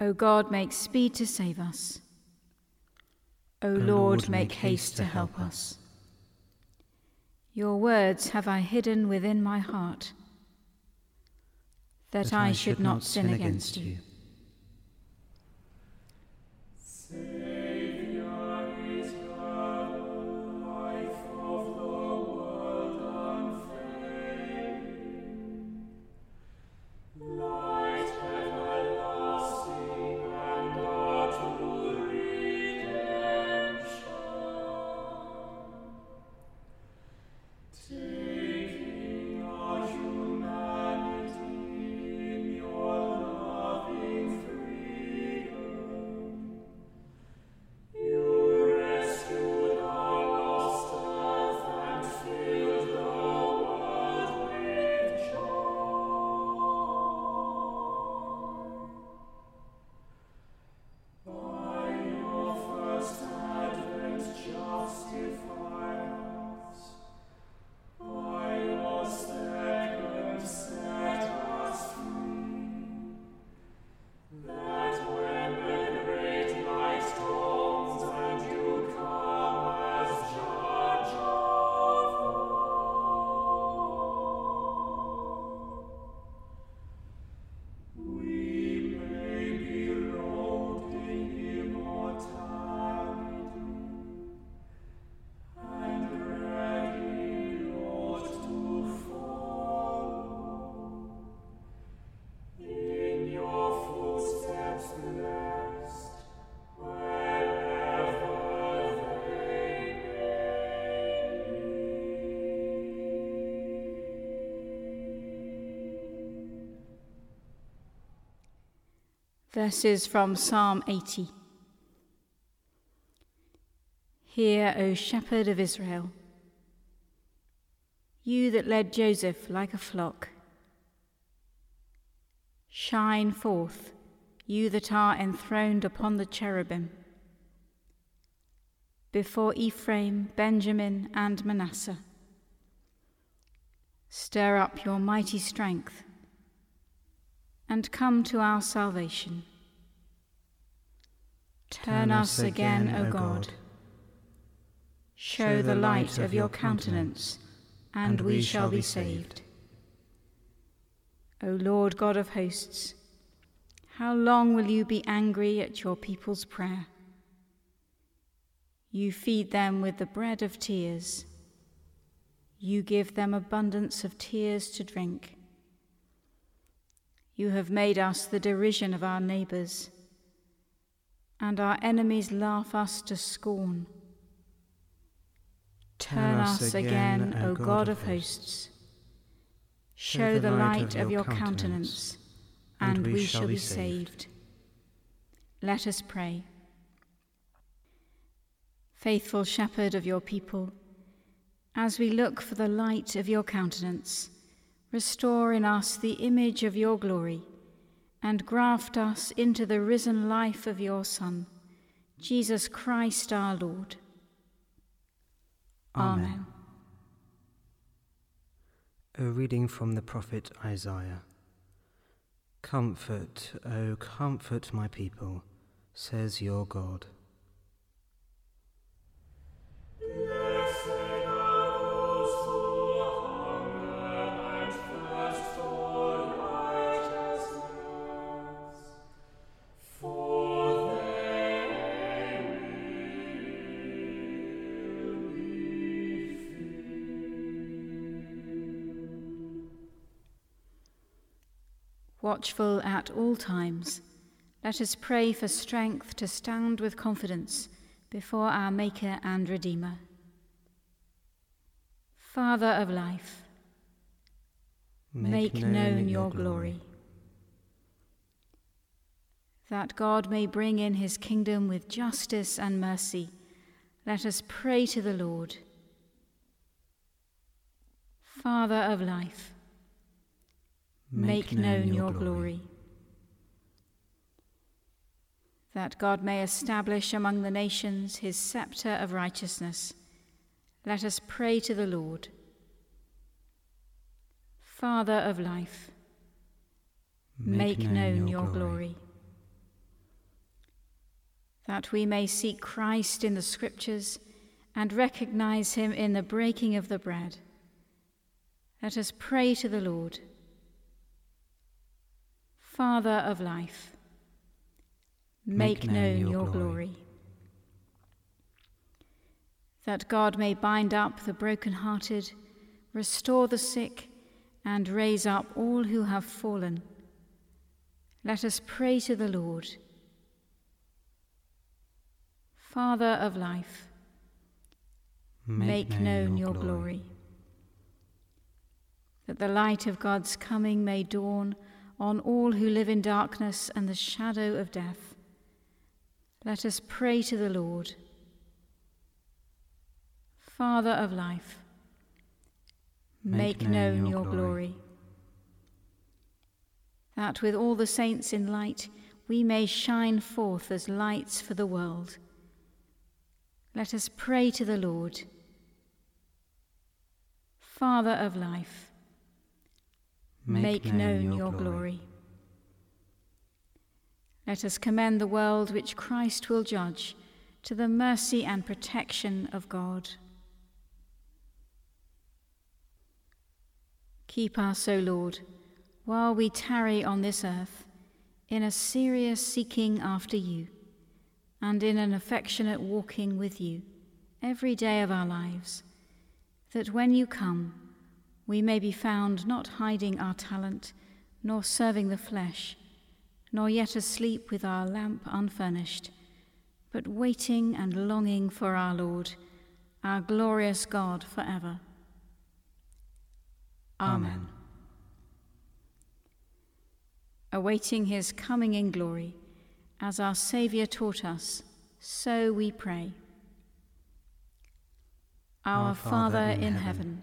O God, make speed to save us. O Lord, Lord make haste to help us. Your words have I hidden within my heart, that, that I, should not sin against you. Verses from Psalm 80. Hear, O shepherd of Israel, you that led Joseph like a flock. Shine forth, you that are enthroned upon the cherubim. Before Ephraim, Benjamin, and Manasseh. Stir up your mighty strength and come to our salvation. Turn us again, O God. Show the light of your countenance, and we shall be saved. O Lord God of hosts, how long will you be angry at your people's prayer? You feed them with the bread of tears. You give them abundance of tears to drink. You have made us the derision of our neighbours, and our enemies laugh us to scorn. Turn us again, O God of hosts. Show the light of your countenance, and we shall be saved. Let us pray. Faithful shepherd of your people, as we look for the light of your countenance, Restore in us the image of your glory, and graft us into the risen life of your Son, Jesus Christ our Lord. Amen. A reading from the prophet Isaiah. Comfort, O comfort my people, says your God. Watchful at all times, let us pray for strength to stand with confidence before our Maker and Redeemer. Father of life, make, make known, known your glory. glory, that God may bring in his kingdom with justice and mercy. Let us pray to the Lord. Father of life, make known your glory. That God may establish among the nations his scepter of righteousness, let us pray to the Lord. Father of life, make, known, your glory. that we may seek Christ in the Scriptures and recognize him in the breaking of the bread. Let us pray to the Lord. Father of life, make, make known, your, your glory. glory. That God may bind up the broken-hearted, restore the sick, and raise up all who have fallen. Let us pray to the Lord. Father of life, make, make known your glory. glory. That the light of God's coming may dawn on all who live in darkness and the shadow of death. Let us pray to the Lord. Father of life, make, make known, known, your, your glory. glory. That with all the saints in light we may shine forth as lights for the world. Let us pray to the Lord. Father of life, make, make known, your, your glory. glory. Let us commend the world which Christ will judge to the mercy and protection of God. Keep us, O Lord, while we tarry on this earth, in a serious seeking after you and in an affectionate walking with you every day of our lives, that when you come, we may be found not hiding our talent, nor serving the flesh, nor yet asleep with our lamp unfurnished, but waiting and longing for our Lord, our glorious God forever. Amen. Amen. Awaiting his coming in glory as our Saviour taught us, so we pray. Our, our Father, Father in, in heaven, heaven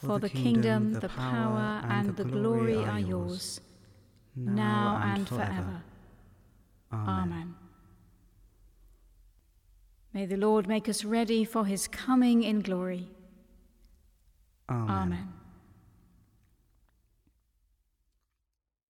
For the kingdom, the power, and the glory are yours, now and forever. Amen. May the Lord make us ready for his coming in glory. Amen. Amen.